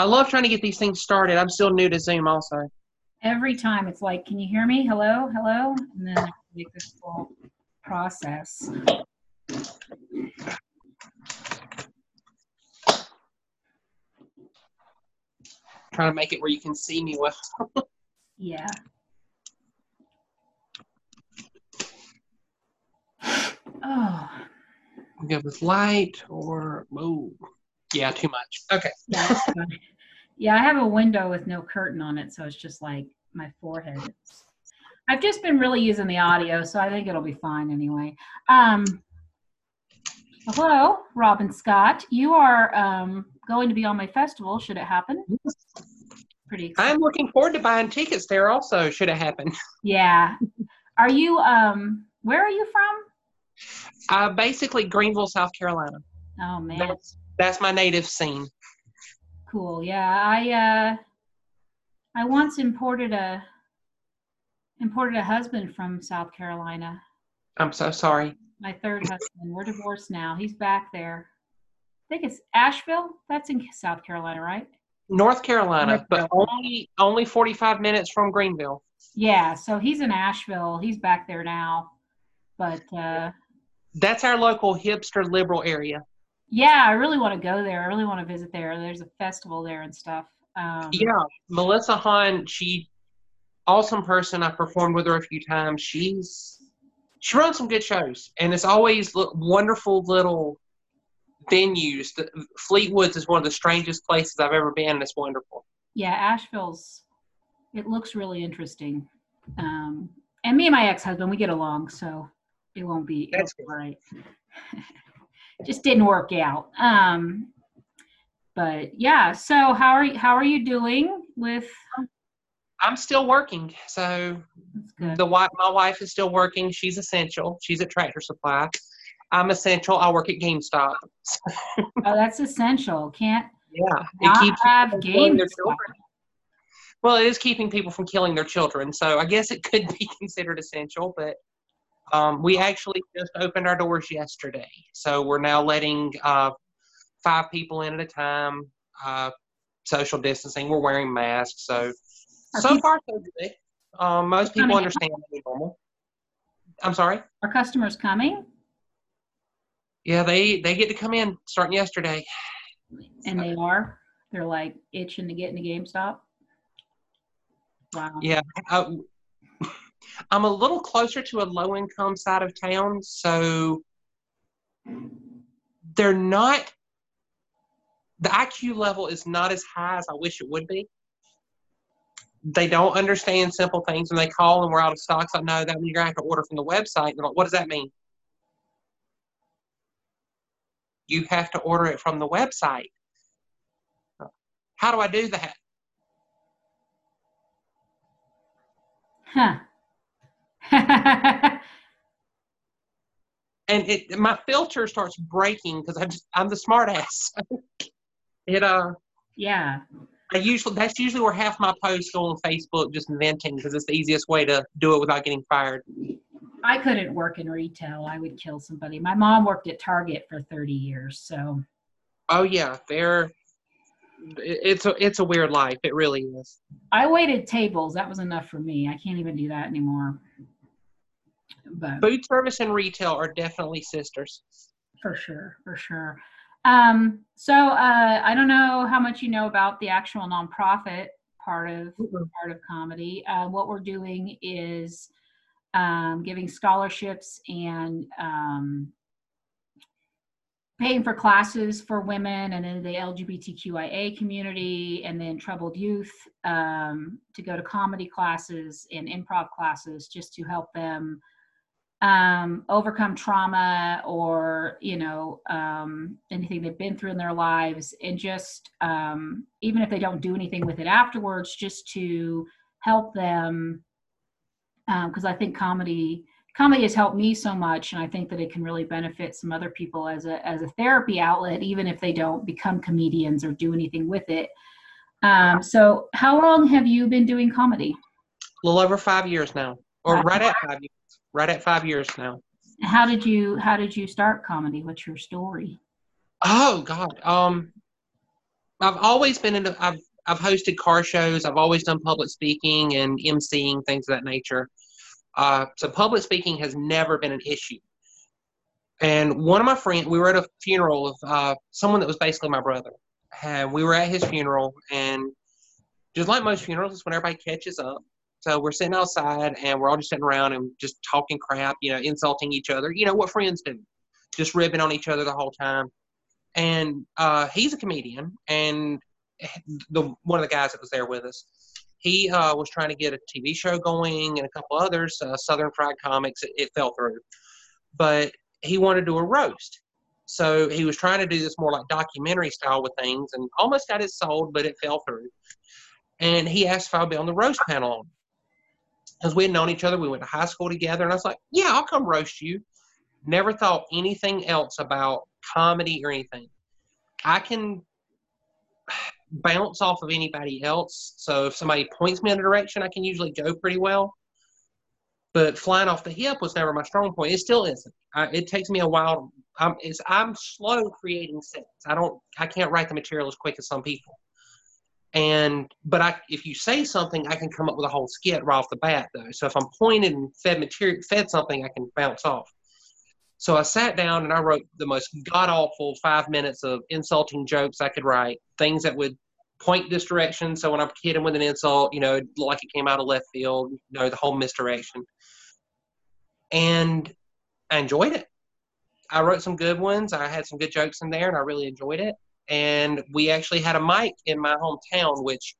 I love trying to get these things started. I'm still new to Zoom also. Every time it's like, can you hear me? Hello, hello? And then I make this whole process. Trying to make it where you can see me well. Yeah. Oh, We go with light or oh yeah, too much. Okay. yeah. Yeah, I have a window with no curtain on it, so it's just like my forehead. I've just been really using the audio, so I think it'll be fine anyway. Um, hello, Robyn Scott. You are um, going to be on my festival. Should it happen? Pretty excited. I'm looking forward to buying tickets there also, should it happen. Yeah. Are you? Um, where are you from? Uh basically Greenville, South Carolina. Oh man, That's that's my native scene. cool. Yeah, I uh, I once imported a imported a husband from South Carolina. I'm so sorry. My third husband. We're divorced now. He's back there. I think it's Asheville. That's in South Carolina, right? North Carolina, North but Carolina. only only 45 minutes from Greenville. Yeah. So he's in Asheville. He's back there now. But uh, That's our local hipster liberal area. Yeah, I really want to go there. I really want to visit there. There's a festival there and stuff. Um, Yeah, Melissa Hahn, she awesome person. I've performed with her a few times. She's she runs some good shows, and it's always li- wonderful little venues. The, Fleetwoods is one of the strangest places I've ever been, and it's wonderful. yeah, Asheville's. It looks really interesting. Um, and me and my ex-husband, we get along, so it won't be. That's right. Just didn't work out. Um, but yeah. So how are you, how are you doing with? I'm still working, so the wife, my wife is still working. She's essential. She's at Tractor Supply. I'm essential. I work at GameStop. Oh, that's essential. Can't Yeah, it keeps have people from killing their games. children. Well, it is keeping people from killing their children, so I guess it could be considered essential. But um, we actually just opened our doors yesterday, so we're now letting uh, five people in at a time. Uh, social distancing. We're wearing masks, so Are so people- far so good. Um, most people understand the normal. I'm sorry. Are customers coming? Yeah, they they get to come in starting yesterday. And they are. They're like itching to get into GameStop. Wow. Yeah, I, I'm a little closer to a low income side of town, so they're not. The IQ level is not as high as I wish it would be. They don't understand simple things when they call and we're out of stock. So no, that means you're gonna have to order from the website. They're like, what does that mean? You have to order it from the website. How do I do that? Huh. and it my filter starts breaking because I'm just, I'm the smart ass. it uh yeah. I usually that's usually where half my posts go on Facebook just venting because it's the easiest way to do it without getting fired. I couldn't work in retail. I would kill somebody. My mom worked at Target for 30 years. So, Oh yeah, they're it's a it's a weird life. It really is. I waited tables. That was enough for me. I can't even do that anymore. But Food service and retail are definitely sisters. for sure, for sure. Um, so uh, I don't know how much you know about the actual nonprofit part of part of comedy. Uh, what we're doing is um, giving scholarships and um, paying for classes for women and then the LGBTQIA community and then troubled youth um, to go to comedy classes and improv classes just to help them um, overcome trauma or you know um, anything they've been through in their lives and just um, even if they don't do anything with it afterwards just to help them because i think comedy comedy has helped me so much and i think that it can really benefit some other people as a as a therapy outlet even if they don't become comedians or do anything with it. Um, so how long have you been doing comedy? A little over five years now, or right at five years. Right at five years now. how did you how did you start comedy what's your story Oh God. Um I've always been into. I've I've hosted car shows. I've always done public speaking and emceeing things of that nature. Uh, so public speaking has never been an issue. And one of my friends, we were at a funeral of uh, someone that was basically my brother. And we were at his funeral, and just like most funerals, it's when everybody catches up. So we're sitting outside, and we're all just sitting around and just talking crap, you know, insulting each other. You know what friends do, just ribbing on each other the whole time. And uh, he's a comedian, and the one of the guys that was there with us, he uh, was trying to get a TV show going and a couple others, uh, Southern Fried Comics. It, it fell through, but he wanted to do a roast. So he was trying to do this more like documentary style with things and almost got it sold, but it fell through. And he asked if I'd be on the roast panel because we had known each other. We went to high school together. And I was like, yeah, I'll come roast you. Never thought anything else about comedy or anything. I can bounce off of anybody else. So if somebody points me in a direction, I can usually go pretty well but flying off the hip was never my strong point. It still isn't. I, it takes me a while. I'm I'm slow creating sets. I don't I can't write the material as quick as some people. And but I if you say something, I can come up with a whole skit right off the bat though. So if I'm pointed and fed material fed something, I can bounce off. So I sat down and I wrote the most god awful five minutes of insulting jokes I could write, things that would point this direction. So when I'm kidding with an insult, you know, like it came out of left field, you know, the whole misdirection and I enjoyed it. I wrote some good ones. I had some good jokes in there, and I really enjoyed it. And we actually had a mic in my hometown, which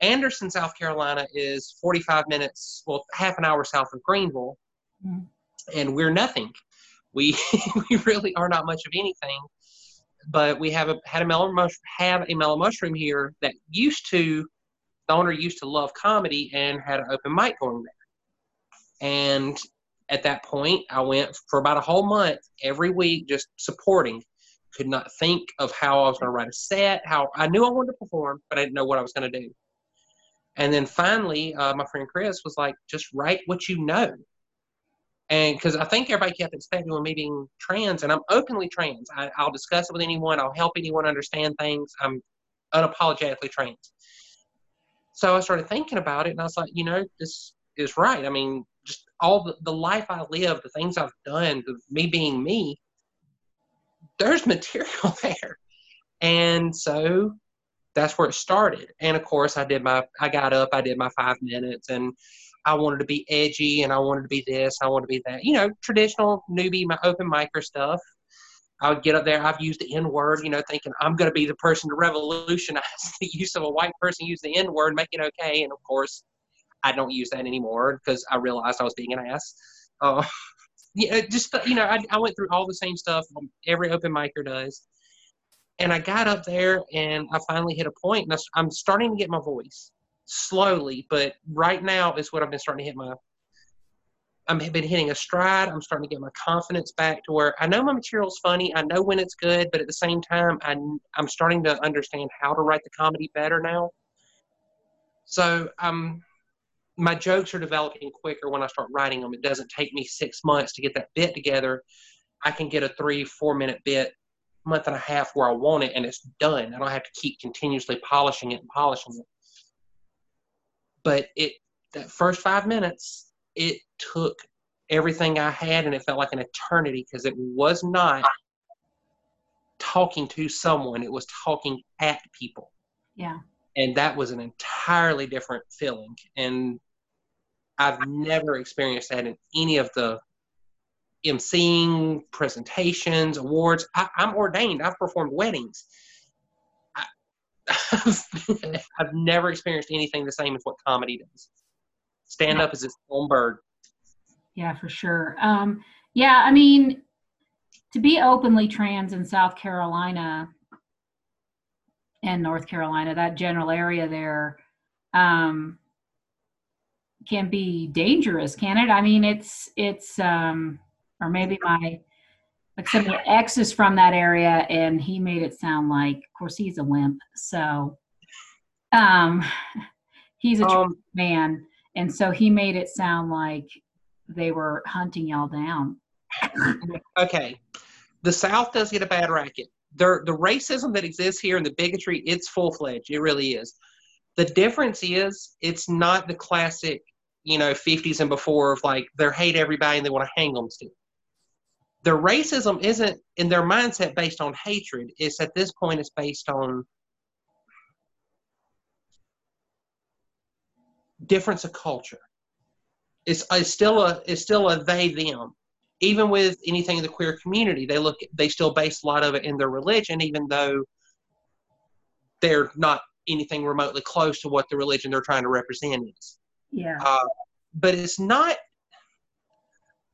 Anderson, South Carolina, is 45 minutes, well, half an hour south of Greenville, mm-hmm. and we're nothing. We we really are not much of anything. But we have a had a mellow mushroom, have a mellow mushroom here that used to the owner used to love comedy and had an open mic going there. And at that point, I went for about a whole month every week just supporting. Could not think of how I was going to write a set. How I knew I wanted to perform, but I didn't know what I was going to do. And then finally, uh, my friend Chris was like, "Just write what you know." And because I think everybody kept expecting me being trans, and I'm openly trans. I, I'll discuss it with anyone. I'll help anyone understand things. I'm unapologetically trans. So I started thinking about it, and I was like, you know, this is right. I mean, just all the, the life I live, the things I've done, the, me being me, there's material there. And so that's where it started. And of course, I did my, I got up, I did my five minutes, and I wanted to be edgy, and I wanted to be this, I wanted to be that. You know, traditional newbie, my open micer stuff. I would get up there. I've used the N word, you know, thinking I'm going to be the person to revolutionize the use of a white person use the N word, make it okay. And of course, I don't use that anymore because I realized I was being an ass. Uh, yeah, just you know, I, I went through all the same stuff every open micer does, and I got up there and I finally hit a point, and I'm starting to get my voice slowly, but right now is what I've been starting to hit my. I've been hitting a stride. I'm starting to get my confidence back to where I know my material's funny. I know when it's good, but at the same time, I, I'm starting to understand how to write the comedy better now. So I'm my jokes are developing quicker when I start writing them. It doesn't take me six months to get that bit together. I can get a three, four minute bit, month and a half where I want it, and it's done. I don't have to keep continuously polishing it and polishing it. But it that first five minutes, it took everything I had, and it felt like an eternity because it was not talking to someone; it was talking at people. Yeah and that was an entirely different feeling. And i've never experienced that in any of the emceeing presentations awards. I, am ordained. I've performed weddings. I, i've never experienced anything the same as what comedy does. Stand up is its own bird. Yeah for sure. Um, yeah i mean to be openly trans in south carolina and North Carolina, that general area there, um, can be dangerous, can it? I mean, it's it's um, or maybe my like some my ex is from that area, and he made it sound like, of course, he's a wimp, so um, he's a um, man, and so he made it sound like they were hunting y'all down. okay, the South does get a bad racket there the racism that exists here and the bigotry it's full fledged it really is. The difference is it's not the classic you know 50s and before of like they hate everybody and they want to hang them still. Their racism isn't in their mindset based on hatred. It's at this point it's based on difference of culture. It's, it's still a it's still a they them even with anything in the queer community, they look they still base a lot of it in their religion, even though they're not anything remotely close to what the religion they're trying to represent is. Yeah. Uh, but it's not.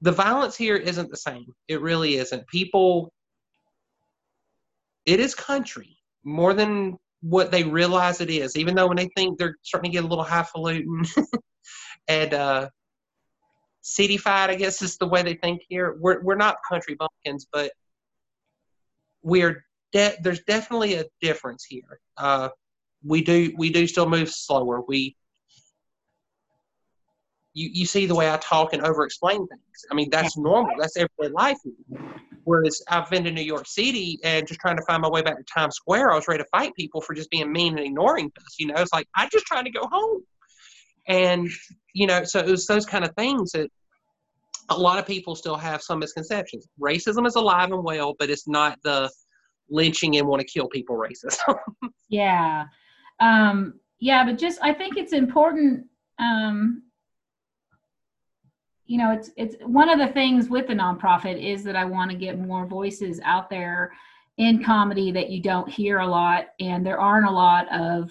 The violence here isn't the same. It really isn't. People. It is country more than what they realize it is. Even though when they think they're starting to get a little highfalutin and uh, cityfied, I guess is the way they think here. We're we're not country bumpkins, but we're de- there's definitely a difference here. Uh, we do we do still move slower. We you, you see the way I talk and over explain things. I mean that's normal. That's everyday life. Whereas I've been to New York City and just trying to find my way back to Times Square, I was ready to fight people for just being mean and ignoring us. You know, it's like I'm just trying to go home. And you know, so it was those kind of things that a lot of people still have some misconceptions. Racism is alive and well, but it's not the lynching and want to kill people racism. yeah. Um, yeah, but just I think it's important um, you know, it's it's one of the things with the nonprofit is that I want to get more voices out there in comedy that you don't hear a lot, and there aren't a lot of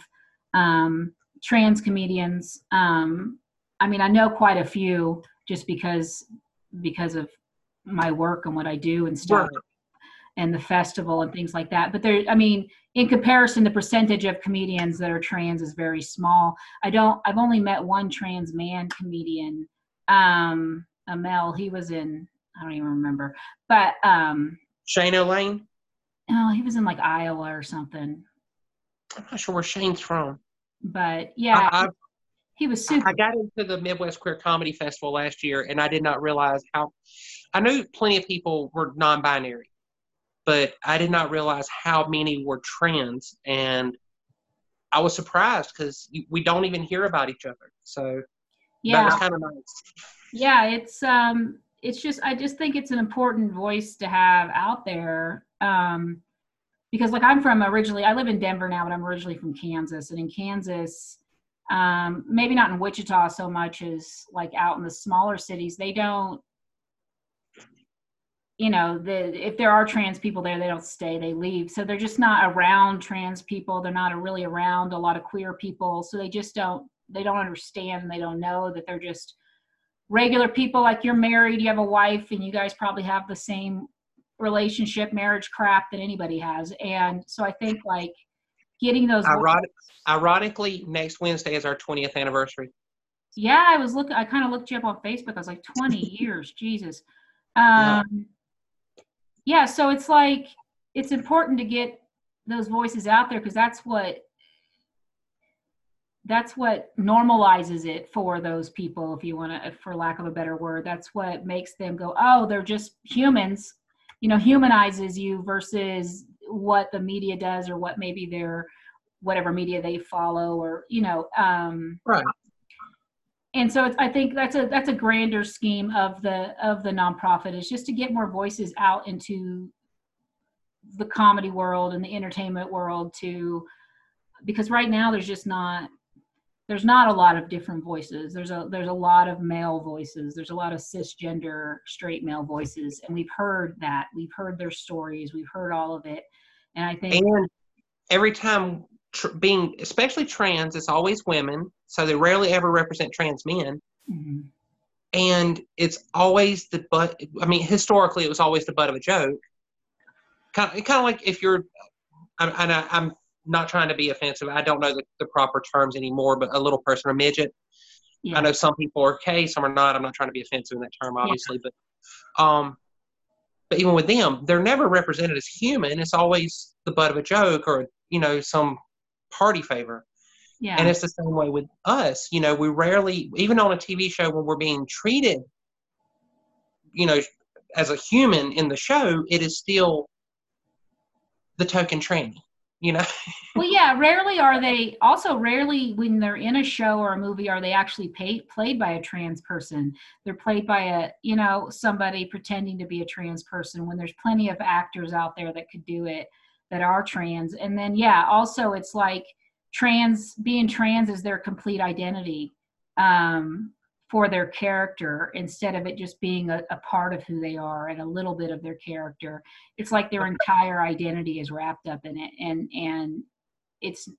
um, trans comedians. Um, I mean, I know quite a few just because because of my work and what I do and stuff right. and the festival and things like that. But there, I mean, in comparison, the percentage of comedians that are trans is very small. I don't, I've only met one trans man comedian, um, Amel. He was in, I don't even remember, but, um, Shane O'Lane. Oh, he was in like Iowa or something. I'm not sure where Shane's from. But yeah. I, he was super. I got into the Midwest Queer Comedy Festival last year, and I did not realize how. I knew plenty of people were non-binary, but I did not realize how many were trans, and I was surprised because we don't even hear about each other. So yeah, that was kind of nice. Yeah, it's um, it's just I just think it's an important voice to have out there. Um, because like I'm from originally, I live in Denver now, but I'm originally from Kansas, and in Kansas um, maybe not in Wichita so much as like out in the smaller cities. They don't, you know, the if there are trans people there, they don't stay, they leave. So they're just not around trans people. They're not really around a lot of queer people. So they just don't they don't understand they don't know that they're just regular people like you're married, you have a wife, and you guys probably have the same relationship, marriage crap that anybody has. And so I think like getting those. Ironic, ironically, next Wednesday is our 20th anniversary. Yeah, I was looking. I kind of looked you up on Facebook. I was like, 20 years, Jesus. Um, yeah. yeah, so it's like it's important to get those voices out there because that's what that's what normalizes it for those people if you want to for lack of a better word that's what makes them go oh they're just humans you know humanizes you versus what the media does or what maybe their whatever media they follow or you know um right. and so i think that's a that's a grander scheme of the of the nonprofit is just to get more voices out into the comedy world and the entertainment world to because right now there's just not there's not a lot of different voices there's a there's a lot of male voices there's a lot of cisgender straight male voices and we've heard that we've heard their stories we've heard all of it and I think and every time tr- being especially trans, it's always women, so they rarely ever represent trans men. Mm-hmm. And it's always the butt. I mean, historically, it was always the butt of a joke. Kind of, kind of like if you're, and I, I'm not trying to be offensive. I don't know the, the proper terms anymore, but a little person or midget. Yeah. I know some people are okay, some are not. I'm not trying to be offensive in that term, obviously, yeah. but um, but even with them, they're never represented as human. It's always the butt of a joke or, you know, some party favor. Yeah. And it's the same way with us. You know, we rarely, even on a TV show when we're being treated, you know, as a human in the show, it is still the token tranny, you know? well, yeah, rarely are they, also, rarely when they're in a show or a movie are they actually played by a trans person. They're played by a, you know, somebody pretending to be a trans person when there's plenty of actors out there that could do it that are trans. And then, yeah, also it's like trans, being trans is their complete identity. Um, for their character instead of it just being a, a, part of who they are and a little bit of their character. It's like their entire identity is wrapped up in it and and it's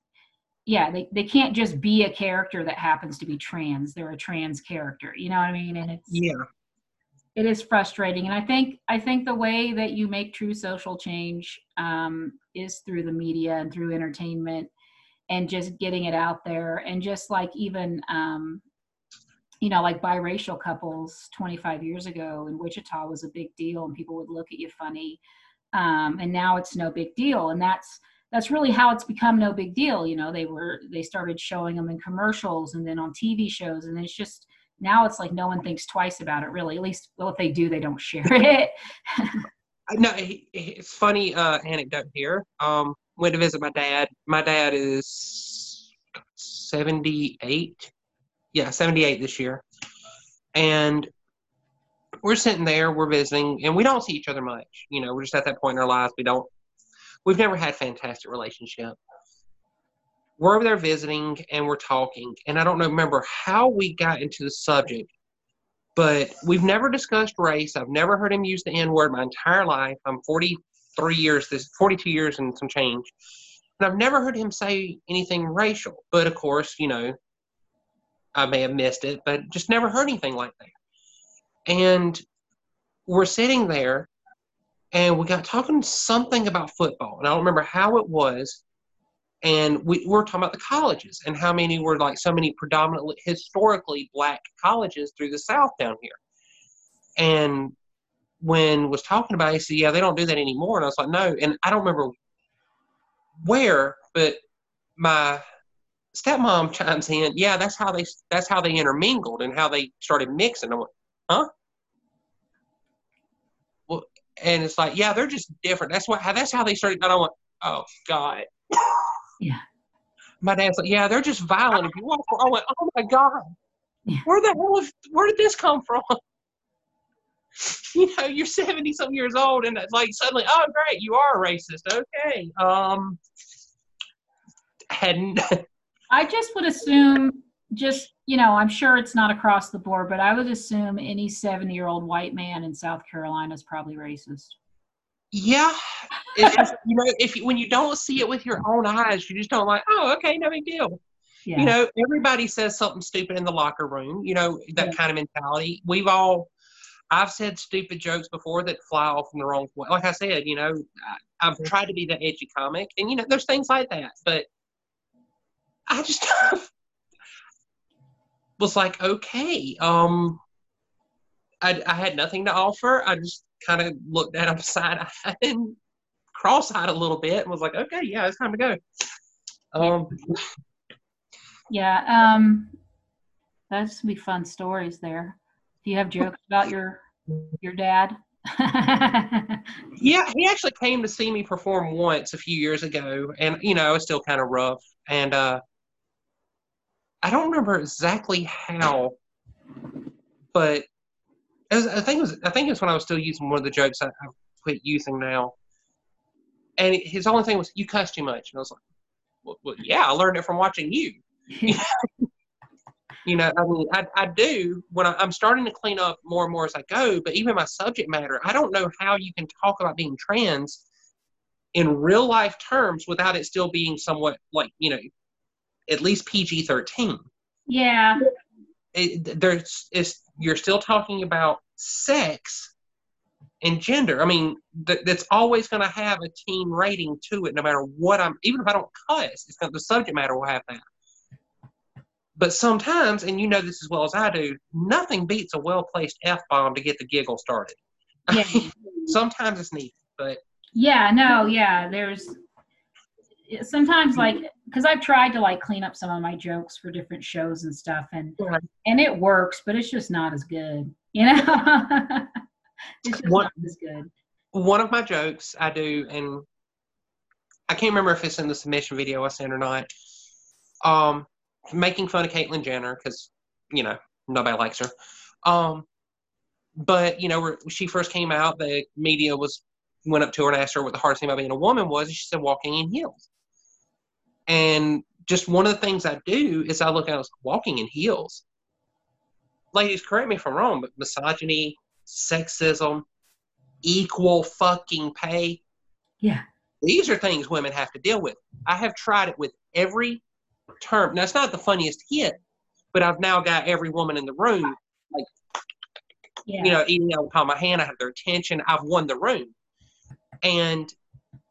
yeah they, they can't just be a character that happens to be trans. They're a trans character you know what i mean? And it's yeah. it is frustrating and i think i think the way that you make true social change um, is through the media and through entertainment and just getting it out there and just like even um, you know, like biracial couples 25 years ago in Wichita was a big deal and people would look at you funny. Um, and now it's no big deal. And that's, that's really how it's become no big deal. You know, they were, they started showing them in commercials and then on TV shows. And it's just, now it's like no one thinks twice about it really. At least, well, if they do, they don't share it. no, it's funny uh, anecdote here. Um, went to visit my dad. My dad is 78 yeah, 78 this year. And we're sitting there, we're visiting, and we don't see each other much. You know, we're just at that point in our lives. We don't, we've never had fantastic relationship. We're over there visiting and we're talking, and I don't remember how we got into the subject, but we've never discussed race. I've never heard him use the N word my entire life. I'm 43 years, this 42 years and some change. And I've never heard him say anything racial. But of course, you know, I may have missed it, but just never heard anything like that. And we're sitting there and we got talking something about football. And I don't remember how it was. And we were talking about the colleges and how many were like so many predominantly historically black colleges through the South down here. And when was talking about it, he said, Yeah, they don't do that anymore. And I was like, No. And I don't remember where, but my stepmom chimes in, yeah, that's how they that's how they intermingled and how they started mixing. I went, huh? Well, and it's like, yeah, they're just different. That's what how that's how they started. And I went, oh God. Yeah. My dad's like, yeah, they're just violent. If you walk, I went, oh my God, yeah. where the hell? Is, where did this come from? you know, you're 70 some years old, and it's like suddenly, oh great, you are a racist. Okay. Um, hadn't I just would assume, just, you know, I'm sure it's not across the board, but I would assume any 70 year old white man in South Carolina is probably racist. Yeah. Just, you know, if when you don't see it with your own eyes, you just don't like, oh, okay, no big deal. Yeah. You know, everybody says something stupid in the locker room, you know, that yeah. kind of mentality. We've all, I've said stupid jokes before that fly off in the wrong way. Like I said, you know, I, I've tried to be the edgy comic, and you know, there's things like that. But I just was like, okay, um, I, I had nothing to offer. I just kind of looked at him side eyed and cross eyed a little bit and was like, okay, yeah, it's time to go. Um, yeah, um, that's be fun stories there. Do you have jokes about your your dad? yeah, he actually came to see me perform once a few years ago, and you know, it was still kind of rough. And uh, I don't remember exactly how, but was, I think it was I think it was when I was still using one of the jokes I, I quit using now. And his only thing was, "You cuss too much," and I was like, well, well, "Yeah, I learned it from watching you." you know, I mean, I, I do when I, I'm starting to clean up more and more as I go. But even my subject matter, I don't know how you can talk about being trans in real life terms without it still being somewhat like you know at least PG thirteen. Yeah. It, there's is you're still talking about sex and gender. I mean, th- that's always going to have a teen rating to it, no matter what I'm. Even if I don't cuss, it's gonna, the subject matter will have that. But sometimes, and you know this as well as I do, nothing beats a well placed f bomb to get the giggle started. Yeah. sometimes it's needed, but yeah, no, yeah. There's sometimes like because I've tried to like clean up some of my jokes for different shows and stuff, and yeah. and it works, but it's just not as good, you know. it's just one, not as good. One of my jokes I do, and I can't remember if it's in the submission video I sent or not. Um, making fun of Caitlyn Jenner because you know nobody likes her. Um, but you know, when she first came out, the media was went up to her and asked her what the hardest thing about being a woman was, and she said walking in heels. And just one of the things I do is I look at walking in heels. Ladies, correct me if I'm wrong, but misogyny, sexism, equal fucking pay. Yeah. These are things women have to deal with. I have tried it with every term. Now it's not the funniest hit, but I've now got every woman in the room, like Yeah. you know, eating out of my hand. I have their attention. I've won the room, and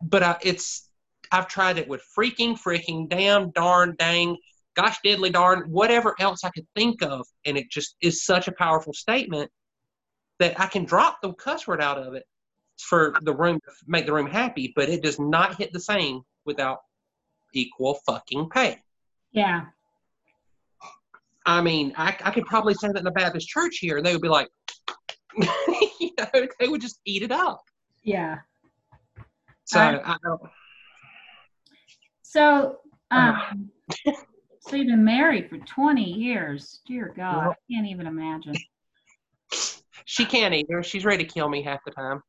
but I, it's I've tried it with freaking, freaking, damn, darn, dang, gosh, diddly, darn, whatever else I could think of, and it just is such a powerful statement that I can drop the cuss word out of it for the room to make the room happy, but it does not hit the same without equal fucking pay. yeah. I mean, I, I could probably say that in a Baptist church here, and they would be like, you know, they would just eat it up. Yeah. So I- I don't. So, um, so you've been married for 20 years. Dear God, I can't even imagine. She can't either. She's ready to kill me half the time.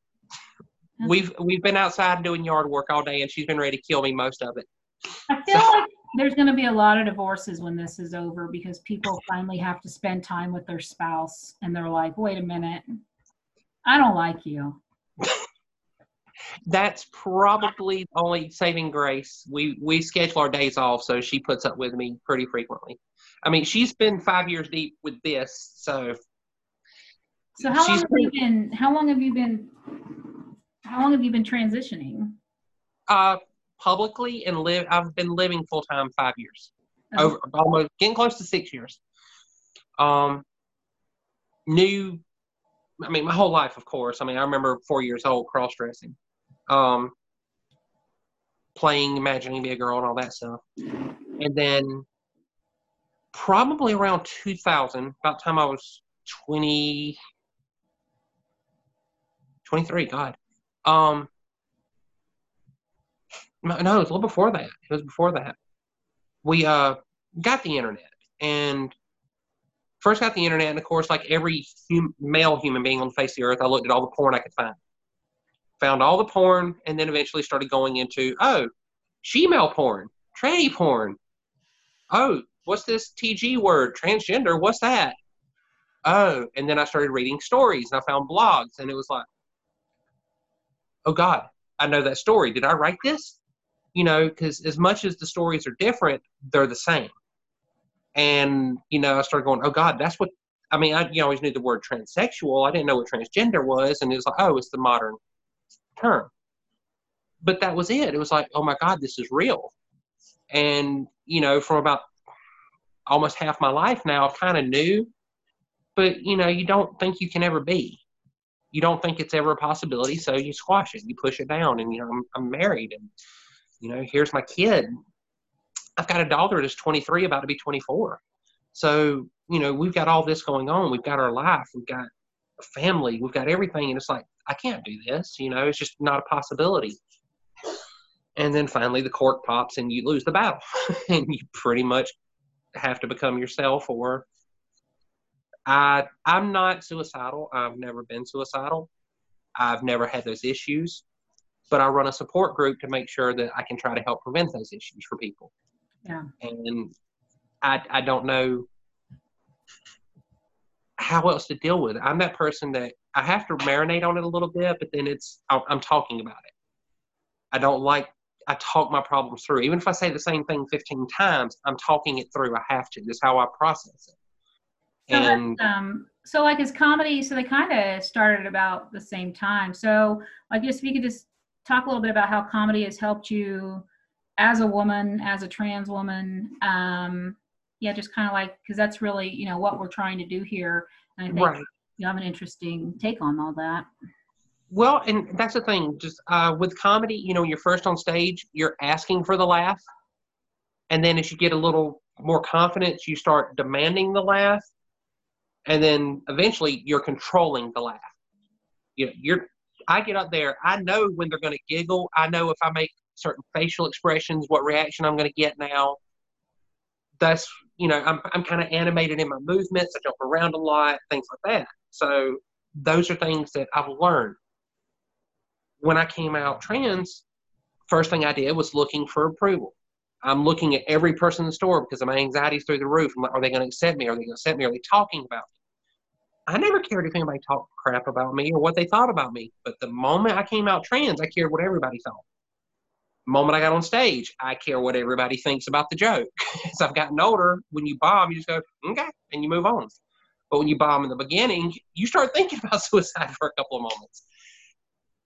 That's- We've we've been outside doing yard work all day, and she's been ready to kill me most of it. I feel like there's going to be a lot of divorces when this is over because people finally have to spend time with their spouse and they're like, wait a minute, I don't like you. That's probably the only saving grace. We we schedule our days off, so she puts up with me pretty frequently. I mean, she's been five years deep with this, so So how long have you been, how long have you been, how long have you been transitioning? uh, publicly and live. I've been living full time five years. Over almost getting close to six years. Um, new, I mean, my whole life, of course. I mean, I remember four years old cross dressing, um, playing, imagining be a girl, and all that stuff. And then, probably around 2000, about the time I was 20, 23, God. Um, no, it was a little before that. It was before that we uh got the internet and first got the internet and of course like every hum- male human being on the face of the earth i looked at all the porn i could find found all the porn and then eventually started going into oh female porn tranny porn oh what's this tg word transgender what's that oh and then i started reading stories and i found blogs and it was like oh god i know that story did i write this you know, because as much as the stories are different, they're the same. And you know, I started going, oh God, that's what. I mean, I you know, always knew the word transsexual. I didn't know what transgender was, and it was like, oh, it's the modern term. But that was it. It was like, oh my God, this is real. And you know, from about almost half my life now, I've kind of knew, but you know, you don't think you can ever be. You don't think it's ever a possibility, so you squash it, you push it down, and you know, I'm, I'm married, and you know, here's my kid. I've got a daughter that's 23, about to be 24. So, you know, we've got all this going on. We've got our life. We've got family. We've got everything. And it's like, I can't do this. You know, it's just not a possibility. And then finally the cork pops and you lose the battle. and you pretty much have to become yourself or I I'm not suicidal. I've never been suicidal. I've never had those issues but I run a support group to make sure that I can try to help prevent those issues for people. Yeah. And I, I don't know how else to deal with it. I'm that person that I have to marinate on it a little bit, but then it's, I'm talking about it. I don't like, I talk my problems through. Even if I say the same thing 15 times, I'm talking it through. I have to. That's how I process it. So And um, so like his comedy, so they kind of started about the same time. So like just if you could just talk a little bit about how comedy has helped you as a woman, as a trans woman. Um, yeah, just kind of like because that's really you know what we're trying to do here, I think right. you have an interesting take on all that. Well, and that's the thing. Just uh, with comedy, you know, when you're first on stage, you're asking for the laugh, and then as you get a little more confidence, you start demanding the laugh, and then eventually you're controlling the laugh. You know, you're. I get up there. I know when they're going to giggle. I know if I make certain facial expressions, what reaction I'm going to get now. That's you know, I'm I'm kind of animated in my movements. I jump around a lot, things like that. So those are things that I've learned. When I came out trans, first thing I did was looking for approval. I'm looking at every person in the store because my anxiety's through the roof. Like, are they going to accept me? Are they going to accept me? Are they talking about me? I never cared if anybody talked crap about me or what they thought about me. But the moment I came out trans, I cared what everybody thought. Moment I got on stage, I care what everybody thinks about the joke. As I've gotten older, when you bomb, you just go, okay, and you move on. But when you bomb in the beginning, you start thinking about suicide for a couple of moments.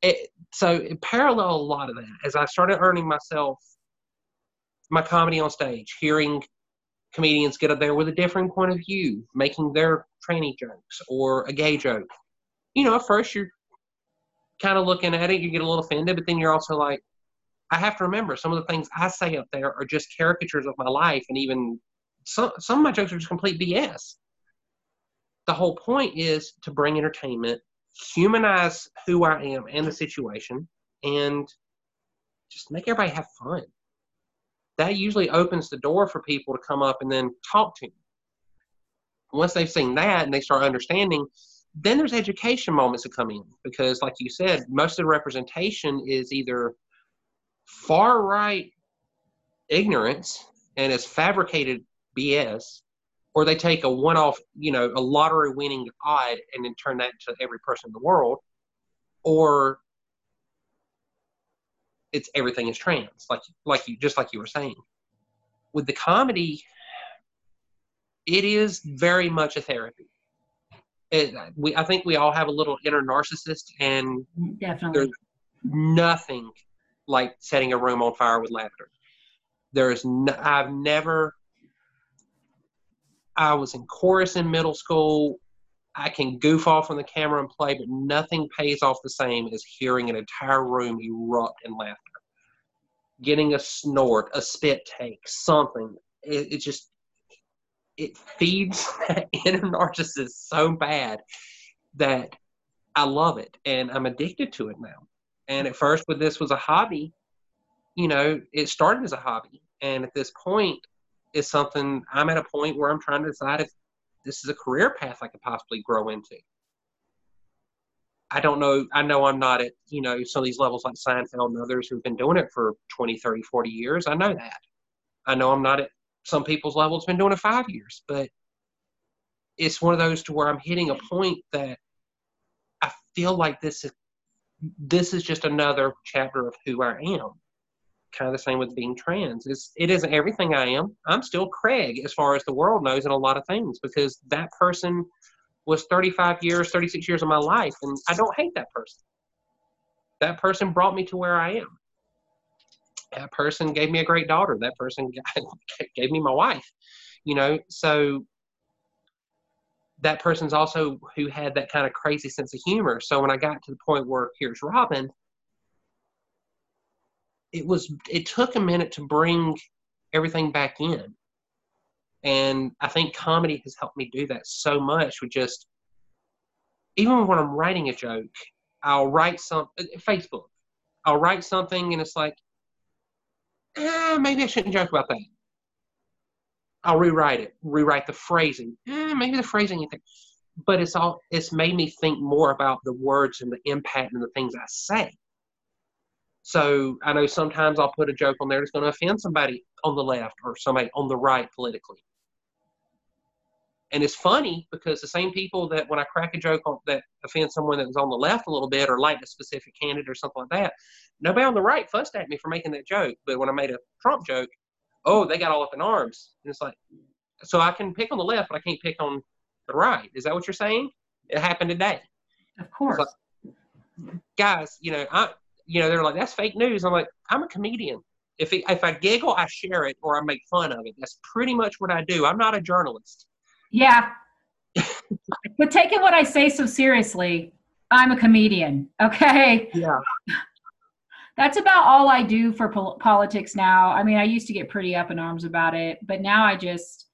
It, so it paralleled a lot of that. As I started earning myself my comedy on stage, hearing comedians get up there with a different point of view, making their tranny jokes or a gay joke. You know, at first you're kind of looking at it, you get a little offended, but then you're also like, I have to remember some of the things I say up there are just caricatures of my life, and even some some of my jokes are just complete BS. The whole point is to bring entertainment, humanize who I am and the situation, and just make everybody have fun that usually opens the door for people to come up and then talk to me. Once they've seen that and they start understanding, then there's education moments that come in because, like you said, most of the representation is either far right ignorance and it's fabricated BS, or they take a one off, you know, a lottery winning odd and then turn that to every person in the world, or it's everything is trans, like like you just like you were saying. With the comedy, it is very much a therapy. It, we I think we all have a little inner narcissist, and definitely there's nothing like setting a room on fire with laughter. There is I've never. I was in chorus in middle school. I can goof off on the camera and play, but nothing pays off the same as hearing an entire room erupt in laughter. Getting a snort, a spit take, something. It, it just it feeds that inner narcissist so bad that I love it and I'm addicted to it now. And at first, when this was a hobby, you know, it started as a hobby, and at this point, it's something I'm at a point where I'm trying to decide if this is a career path I could possibly grow into. I don't know. I know I'm not at, you know, some of these levels like Seinfeld and others who've been doing it for 20, 30, 40 years. I know that. I know I'm not at some people's levels been doing it five years, but it's one of those to where I'm hitting a point that I feel like this is this is just another chapter of who I am kind of the same with being trans. It's, it isn't everything I am. I'm still Craig as far as the world knows in a lot of things because that person was 35 years, 36 years of my life, and I don't hate that person. That person brought me to where I am. That person gave me a great daughter. That person gave me my wife. You know, so that person's also who had that kind of crazy sense of humor. So when I got to the point where here's Robyn, it was it took a minute to bring everything back in and i think comedy has helped me do that so much with just even when i'm writing a joke i'll write some uh, facebook i'll write something and it's like eh, maybe i shouldn't joke about that i'll rewrite it rewrite the phrasing eh, maybe the phrasing but it's all it's made me think more about the words and the impact and the things i say so I know sometimes I'll put a joke on there that's going to offend somebody on the left or somebody on the right politically. And it's funny because the same people that when I crack a joke on, that offends someone that was on the left a little bit or like a specific candidate or something like that, nobody on the right fussed at me for making that joke. But when I made a Trump joke, oh, they got all up in arms. And it's like, so I can pick on the left, but I can't pick on the right. Is that what you're saying? It happened today. Of course. Like, guys, you know, I you know, they're like, that's fake news. I'm like, I'm a comedian. If, it, if I giggle, I share it or I make fun of it. That's pretty much what I do. I'm not a journalist. Yeah. but taking what I say so seriously, I'm a comedian. Okay. Yeah. That's about all I do for pol- politics now. I mean, I used to get pretty up in arms about it, but now I just,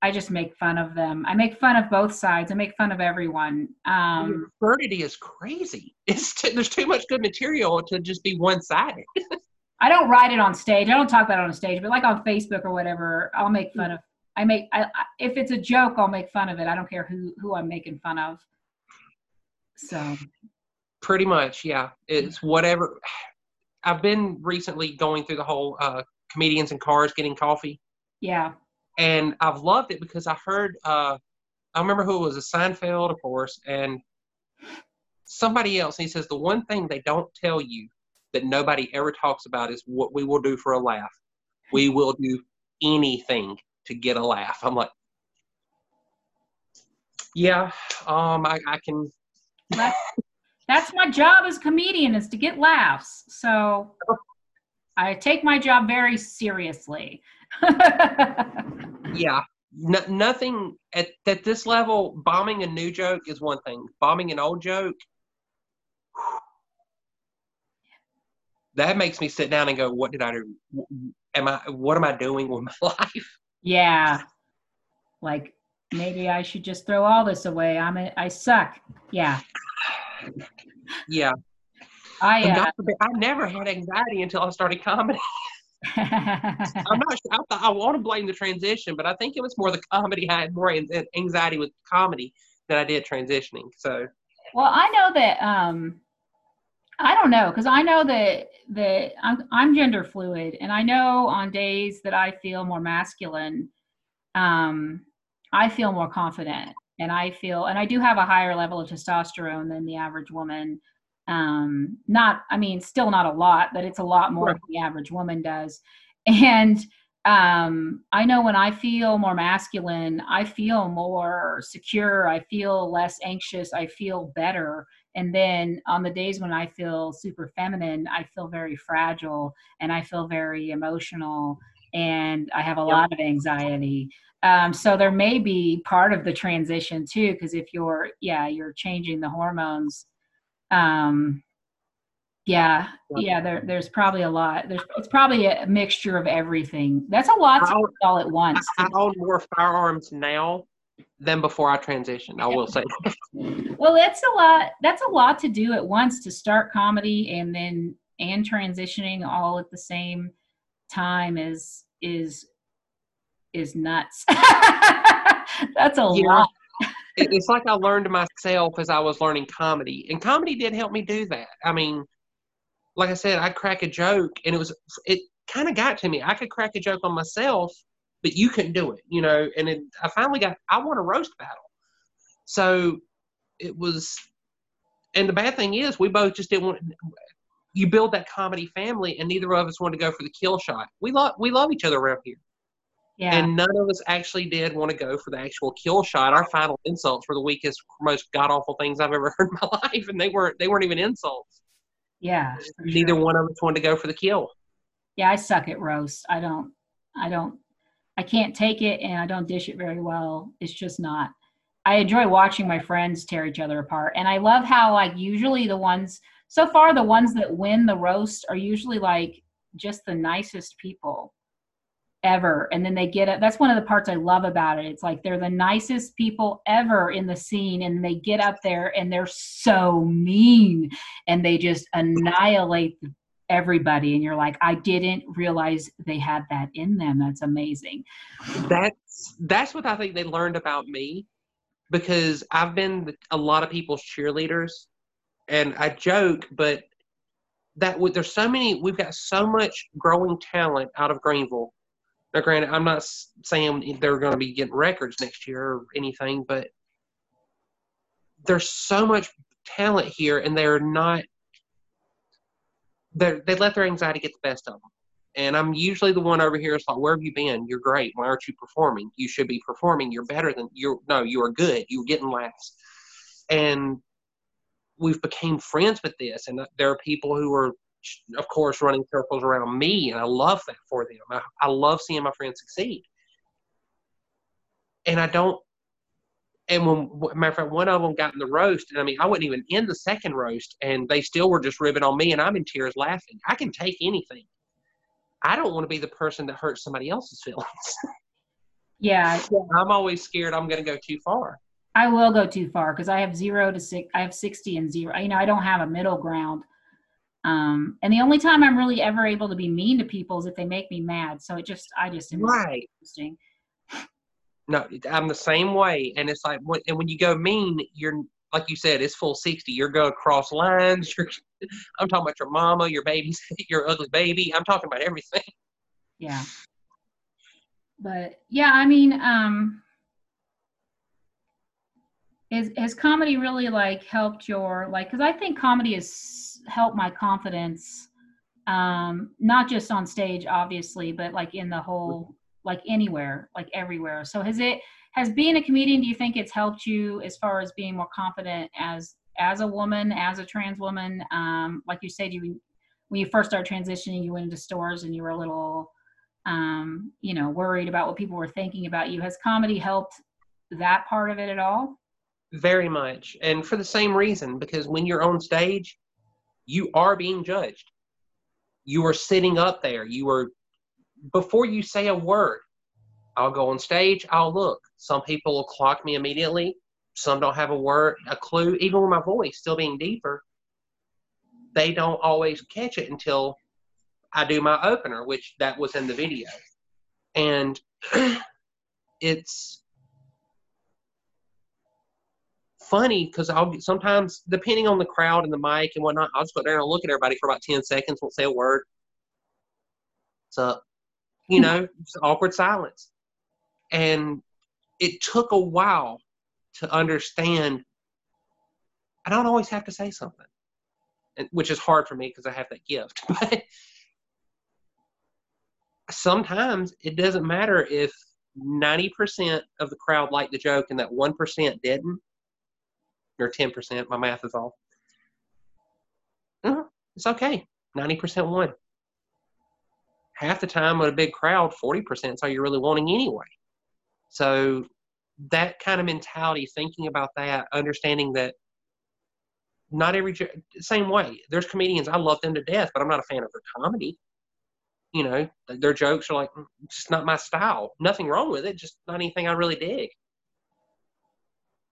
I just make fun of them. I make fun of both sides. I make fun of everyone. Um, absurdity is crazy. It's t- there's too much good material to just be one sided. I don't write it on stage. I don't talk about it on a stage, but like on Facebook or whatever, I'll make fun of. I make I, I- if it's a joke, I'll make fun of it. I don't care who who I'm making fun of. So Pretty much, yeah. It's whatever. I've been recently going through the whole uh, comedians and cars getting coffee, yeah, and I've loved it because I heard. Uh, I remember who it was, a Seinfeld, of course, and somebody else. He says the one thing they don't tell you that nobody ever talks about is what we will do for a laugh. We will do anything to get a laugh. I'm like, yeah, um, I, I can. That's my job as a comedian is to get laughs. So I take my job very seriously. Yeah, no, nothing at at this level. Bombing a new joke is one thing. Bombing an old joke, that makes me sit down and go, "What did I do? Am I? What am I doing with my life?" yeah. Like maybe I should just throw all this away. I'm a, I suck. Yeah. Yeah, I uh, forbid, I never had anxiety until I started comedy. I'm not sure. I, thought- I want to blame the transition, but I think it was more the comedy. I had more an- anxiety with comedy than I did transitioning. So Well, I know that um I don't know because I know that that I'm I'm gender fluid and I know on days that I feel more masculine um I feel more confident and I feel and I do have a higher level of testosterone than the average woman um not I mean still not a lot but it's a lot more Right. than the average woman does and um I know when I feel more masculine I feel more secure I feel less anxious I feel better and then on the days when I feel super feminine I feel very fragile and I feel very emotional and I have a Yep. lot of anxiety um, so there may be part of the transition too because if you're yeah you're changing the hormones um yeah yeah there, there's probably a lot there's it's probably a mixture of everything that's a lot to do all at once I, I own more firearms now than before I transitioned. I will say. well that's a lot that's a lot to do at once to start comedy and then and transitioning all at the same time is is is nuts that's a Yeah. lot it's like I learned myself as I was learning comedy, and comedy did help me do that. I mean, like I said, I crack a joke, and it was it kind of got to me. I could crack a joke on myself, but you couldn't do it, you know. And it, I finally got I won a roast battle, so it was. And the bad thing is, we both just didn't want. You build that comedy family, and neither of us wanted to go for the kill shot. We love we love each other around here. Yeah And none of us actually did want to go for the actual kill shot. Our final insults were the weakest, most god awful things I've ever heard in my life, and they weren't they weren't even insults. yeah Neither sure. one of us wanted to go for the kill. yeah i suck at roast i don't i don't i can't take it and i don't dish it very well it's just not i enjoy watching my friends tear each other apart and i love how like usually the ones so far the ones that win the roast are usually like just the nicest people ever. And then they get it that's one of the parts i love about it. It's like they're the nicest people ever in the scene and they get up there and they're so mean and they just annihilate everybody. And you're like i didn't realize they had that in them. That's amazing. That's that's what I think they learned about me, because I've been a lot of people's cheerleaders, and I joke, but that there's so many we've got so much growing talent out of Greenville. Now, granted, I'm not saying they're going to be getting records next year or anything, but there's so much talent here, and they're not. They they let their anxiety get the best of them, and I'm usually the one over here. It's like, where have you been? You're great. Why aren't you performing? You should be performing. You're better than you're. No, you are good. You're getting laughs, and we've became friends with this. And there are people who are, of course, running circles around me, and I love that for them. I, I love seeing my friends succeed, and I don't. And when, matter of fact, one of them got in the roast, and I mean, I wasn't even in the second roast, and they still were just ribbing on me, and I'm in tears laughing. I can take anything. I don't want to be the person that hurts somebody else's feelings. yeah I'm always scared I'm going to go too far. i will go too far because i have zero to six i have 60 and zero you know i don't have a middle ground Um, and the only time I'm really ever able to be mean to people is if they make me mad. So it just, I just Right. interesting. No, I'm the same way, and it's like, when, and when you go mean, you're like you said, it's full sixty. You're going across lines. You're, I'm talking about your mama, your babies, your ugly baby. I'm talking about everything. Yeah. But yeah, I mean, um, is has comedy really like helped your like? Because I think comedy has helped my confidence, um, not just on stage, obviously, but like in the whole, like anywhere, like everywhere. So has it has being a comedian? Do you think it's helped you as far as being more confident as as a woman, as a trans woman? Um, like you said, you when you first started transitioning, you went into stores and you were a little um, you know, worried about what people were thinking about you. Has comedy helped that part of it at all? Very much, and for the same reason, because when you're on stage, you are being judged. You are sitting up there. You are before you say a word. I'll go on stage. I'll look. Some people will clock me immediately. Some don't have a word, a clue. Even with my voice still being deeper, they don't always catch it until I do my opener, which that was in the video. And it's funny because I'll sometimes, depending on the crowd and the mic and whatnot, I'll just go there and look at everybody for about 10 seconds, won't say a word. What's up? You hmm. know, just awkward silence. And it took a while to understand I don't always have to say something, and, which is hard for me because I have that gift. But sometimes it doesn't matter if 90% of the crowd liked the joke and that 1% didn't, or 10%, my math is off. Uh, It's okay. 90% won. Half the time with a big crowd, 40% is all you're really wanting anyway. So that kind of mentality, thinking about that, understanding that not every same way. There's comedians I love them to death, but I'm not a fan of their comedy. You know, their jokes are like "Mm, just not my style. Nothing wrong with it, just not anything I really dig.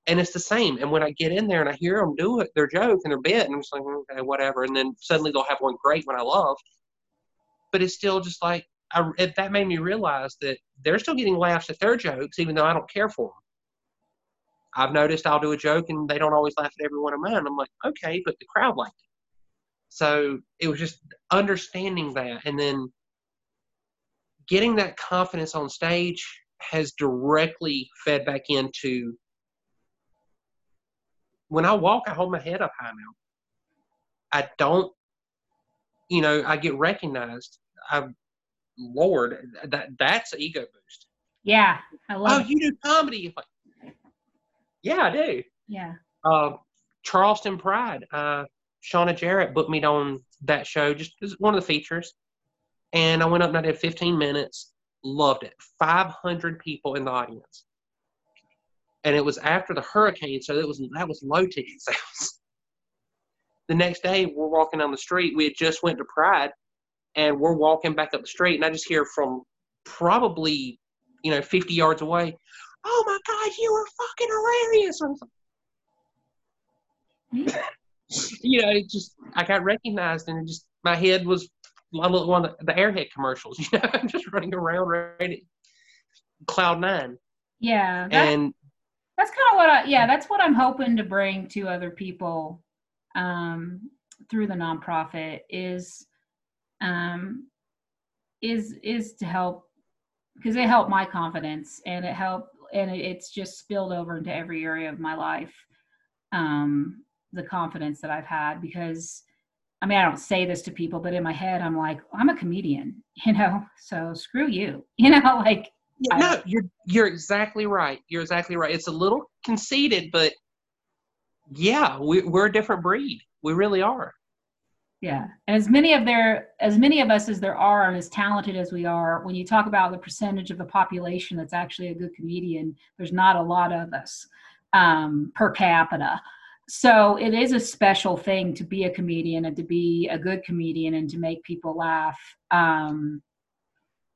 And it's the same. And when I get in there and I hear them do it, their joke and their bit, and I'm just like, okay, whatever. And then suddenly they'll have one great one I love. But it's still just like I, it, that made me realize that they're still getting laughs at their jokes, even though I don't care for them. I've noticed I'll do a joke and they don't always laugh at every one of mine. I'm like, okay, but the crowd liked it. So it was just understanding that and then getting that confidence on stage has directly fed back into when I walk, I hold my head up high now. I don't, you know, I get recognized. I, Lord, that that's an ego boost. Yeah, I Oh, love it. you do comedy? Like, yeah, I do. Yeah. uh, Charleston Pride. Uh, Shauna Jarrett booked me on that show, just one of the features. And I went up and I did 15 minutes. Loved it. 500 people in the audience. And it was after the hurricane, so that was that was low ticket sales. The next day, we're walking down the street. We had just went to Pride, and we're walking back up the street, and I just hear from probably, you know, 50 yards away, "Oh my God, you were fucking hilarious!" I was like, mm-hmm. you know, it just I got recognized, and it just my head was one of the, the Airhead commercials. You know, I'm just running around ready cloud nine, Yeah. And that's kind of what I, yeah, that's what I'm hoping to bring to other people um, through the nonprofit is, um, is, is to help because it helped my confidence and it helped, and it, it's just spilled over into every area of my life. Um, the confidence that I've had because I mean, I don't say this to people, but in my head, I'm like, I'm a comedian, you know, so screw you, you know, like, I- no, you're you're exactly right. You're exactly right. It's a little conceited, but yeah, we, we're a different breed. We really are. Yeah, and as many of there, as many of us as there are, and as talented as we are, when you talk about the percentage of the population that's actually a good comedian, there's not a lot of us um, per capita. So it is a special thing to be a comedian and to be a good comedian and to make people laugh. Um,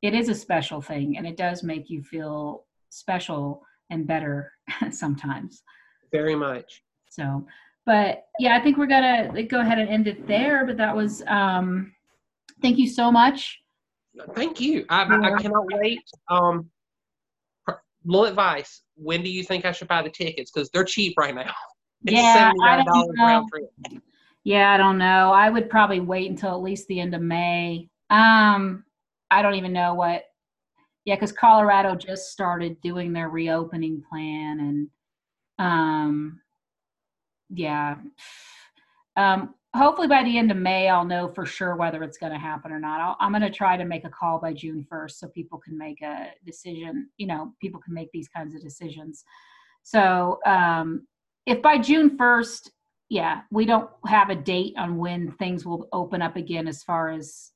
it is a special thing, and it does make you feel special and better sometimes. Very much. So, but yeah, I think we're gonna go ahead and end it there. But that was um, thank you so much. Thank you. I, I cannot wait. Um, little advice: When do you think I should buy the tickets? Because they're cheap right now. It's yeah, I don't know. Yeah, I don't know. I would probably wait until at least the end of May. Um, I don't even know what. Yeah, because Colorado just started doing their reopening plan, and um, yeah. Um, hopefully by the end of May, I'll know for sure whether it's going to happen or not. i am going to try to make a call by June 1st so people can make a decision. You know, people can make these kinds of decisions. So um, if by June 1st, yeah, we don't have a date on when things will open up again as far as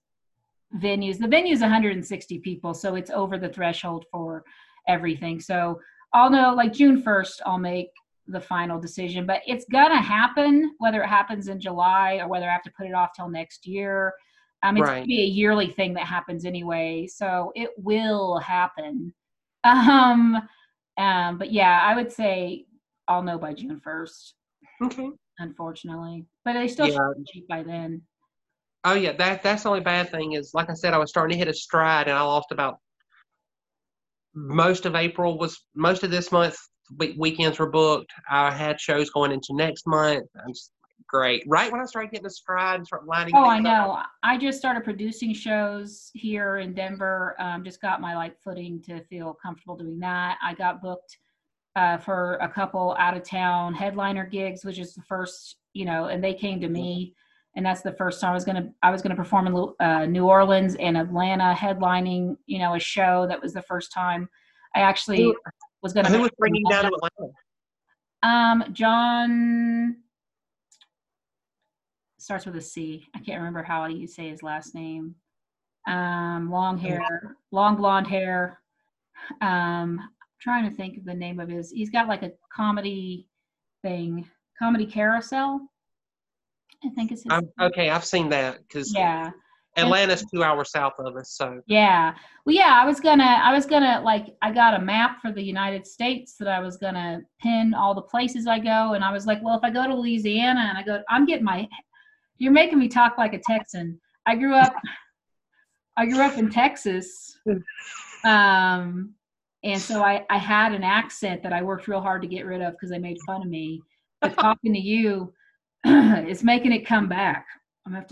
venues. The venue is 160 people, so it's over the threshold for everything. So I'll know like June 1st, I'll make the final decision, but it's gonna happen whether it happens in July or whether I have to put it off till next year. Um, it's right. gonna be a yearly thing that happens anyway, so it will happen. Um, um, but yeah, I would say I'll know by June first. Okay. Unfortunately, but they still yeah. should be cheap by then. Oh yeah, that that's the only bad thing is like I said, I was starting to hit a stride and I lost about most of April was most of this month weekends were booked. I had shows going into next month. I'm just great. Right when I started getting a stride and start lining. Up. Oh, I know. Up. I just started producing shows here in Denver. Um, just got my like footing to feel comfortable doing that. I got booked uh, for a couple out of town headliner gigs, which is the first, you know, and they came to me. And that's the first time I was gonna I was gonna perform in uh, New Orleans and Atlanta, headlining you know a show. That was the first time I actually was going to. Who was bringing down to Atlanta? Um, John starts with a C. I can't remember how you say his last name. Um, long hair, long blonde hair. Um, I'm trying to think of the name of his. He's got like a comedy thing, comedy carousel. I think it's. His okay, I've seen that because yeah, Atlanta's two hours south of us, so. Yeah, well, yeah. I was gonna, I was gonna like, I got a map for the United States that I was gonna pin all the places I go, and I was like, well, if I go to Louisiana and I go, I'm getting my, you're making me talk like a Texan. I grew up, I grew up in Texas, um, and so I, I had an accent that I worked real hard to get rid of because they made fun of me. But talking to you, it's making it come back.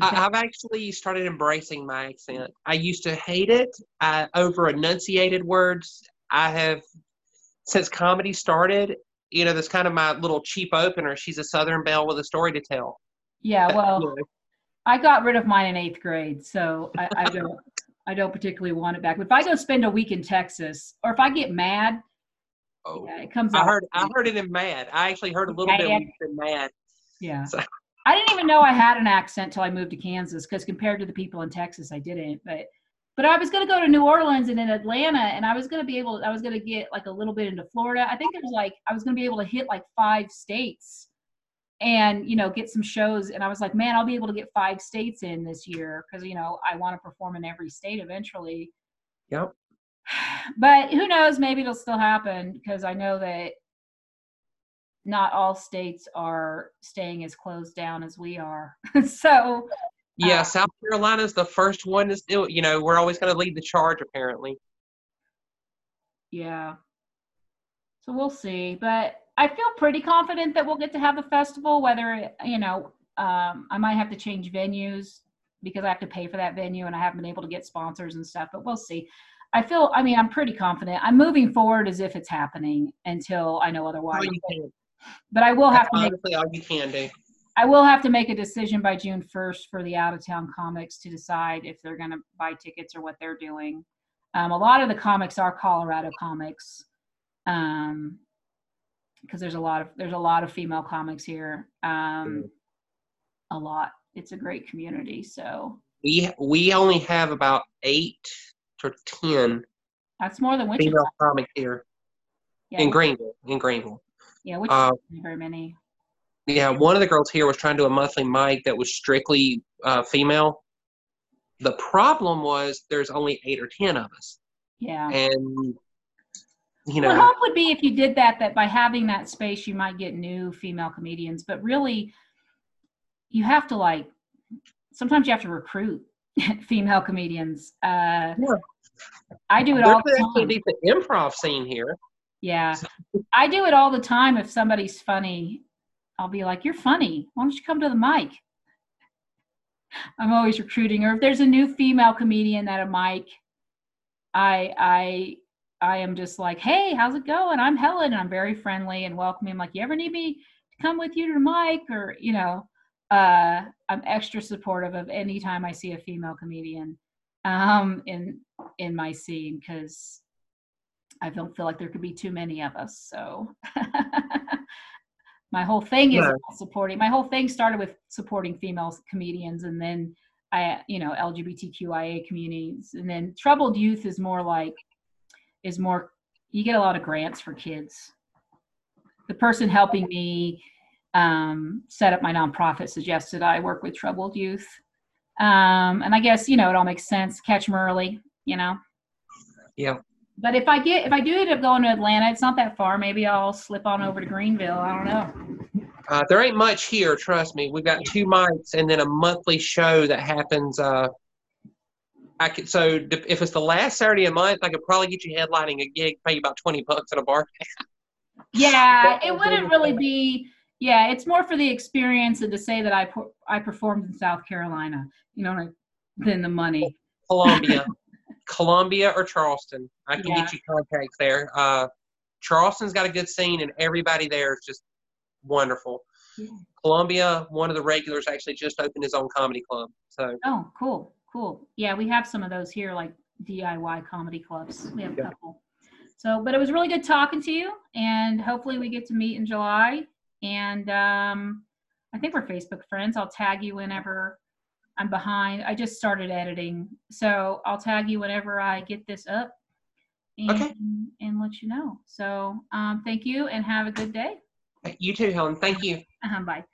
I have actually started embracing my accent. I used to hate it. I over enunciated words. I have since comedy started. You know, that's kind of my little cheap opener. She's a Southern belle with a story to tell. Yeah, uh, well, you know. I got rid of mine in eighth grade, so I, I don't. I don't particularly want it back. But if I go spend a week in Texas, or if I get mad, oh, yeah, it comes. I heard. I heard it in mad. I actually heard a little mad. bit in mad. Yeah. So. I didn't even know I had an accent till I moved to Kansas because compared to the people in Texas, I didn't. But but I was going to go to New Orleans and then Atlanta, and I was going to be able. I was going to get like a little bit into Florida. I think there's like I was going to be able to hit like five states, and you know get some shows. And I was like, man, I'll be able to get five states in this year because you know I want to perform in every state eventually. Yep. But who knows? Maybe it'll still happen because I know that not all states are staying as closed down as we are. so yeah, uh, South Carolina is the first one to still, you know, we're always going to lead the charge apparently. Yeah. So we'll see, but I feel pretty confident that we'll get to have the festival whether, you know, um, I might have to change venues because I have to pay for that venue and I haven't been able to get sponsors and stuff, but we'll see. I feel, I mean, I'm pretty confident. I'm moving forward as if it's happening until I know otherwise. Oh, but I will have to make, all you can do. I will have to make a decision by June 1st for the out of town comics to decide if they're going to buy tickets or what they're doing. Um, a lot of the comics are Colorado comics, um, because there's a lot of there's a lot of female comics here. Um, mm. A lot. It's a great community. So we we only have about eight to ten. That's more than Wichita. Female comics here yeah. in Greenville. In Greenville. Yeah, which uh, very many. Yeah, one of the girls here was trying to do a monthly mic that was strictly uh, female. The problem was there's only eight or ten of us. Yeah. And you know, hope would be if you did that, that by having that space, you might get new female comedians. But really, you have to like. Sometimes you have to recruit female comedians. Uh, Yeah. I do it there's all the actually time. decent improv scene here. Yeah, I do it all the time. If somebody's funny, I'll be like, "You're funny. Why don't you come to the mic?" I'm always recruiting. Or if there's a new female comedian at a mic, I I I am just like, "Hey, how's it going? I'm Helen. And I'm very friendly and welcoming. I'm like, "You ever need me to come with you to the mic?" Or you know, uh, I'm extra supportive of any time I see a female comedian um, in in my scene because I don't feel like there could be too many of us. So my whole thing is supporting. My whole thing started with supporting female comedians, and then I, you know, LGBTQIA communities, and then troubled youth is more like is more. You get a lot of grants for kids. The person helping me um, set up my nonprofit suggested I work with troubled youth, um, and I guess you know it all makes sense. Catch them early, you know. Yeah. But if I get if I do end up going to Atlanta, it's not that far. Maybe I'll slip on over to Greenville. I don't know. Uh, there ain't much here, trust me. We've got two mics and then a monthly show that happens. Uh, I could so if it's the last Saturday a month, I could probably get you headlining a gig, pay you about twenty bucks at a bar. Yeah, it wouldn't really be. Yeah, it's more for the experience and to say that I I performed in South Carolina. You know, than the money. Columbia, Columbia or Charleston. I can Yeah. get you contacts there. Uh, Charleston's got a good scene, and everybody there is just wonderful. Yeah. Columbia, one of the regulars, actually just opened his own comedy club. So Oh, cool, cool. Yeah, we have some of those here, like DIY comedy clubs. We have a couple. So, but it was really good talking to you, and hopefully we get to meet in July. And um, I think we're Facebook friends. I'll tag you whenever I'm behind. I just started editing, so I'll tag you whenever I get this up, and Okay. and let you know. So, um, thank you, and have a good day. you too, Helen. Thank you. Uh-huh, bye. Bye.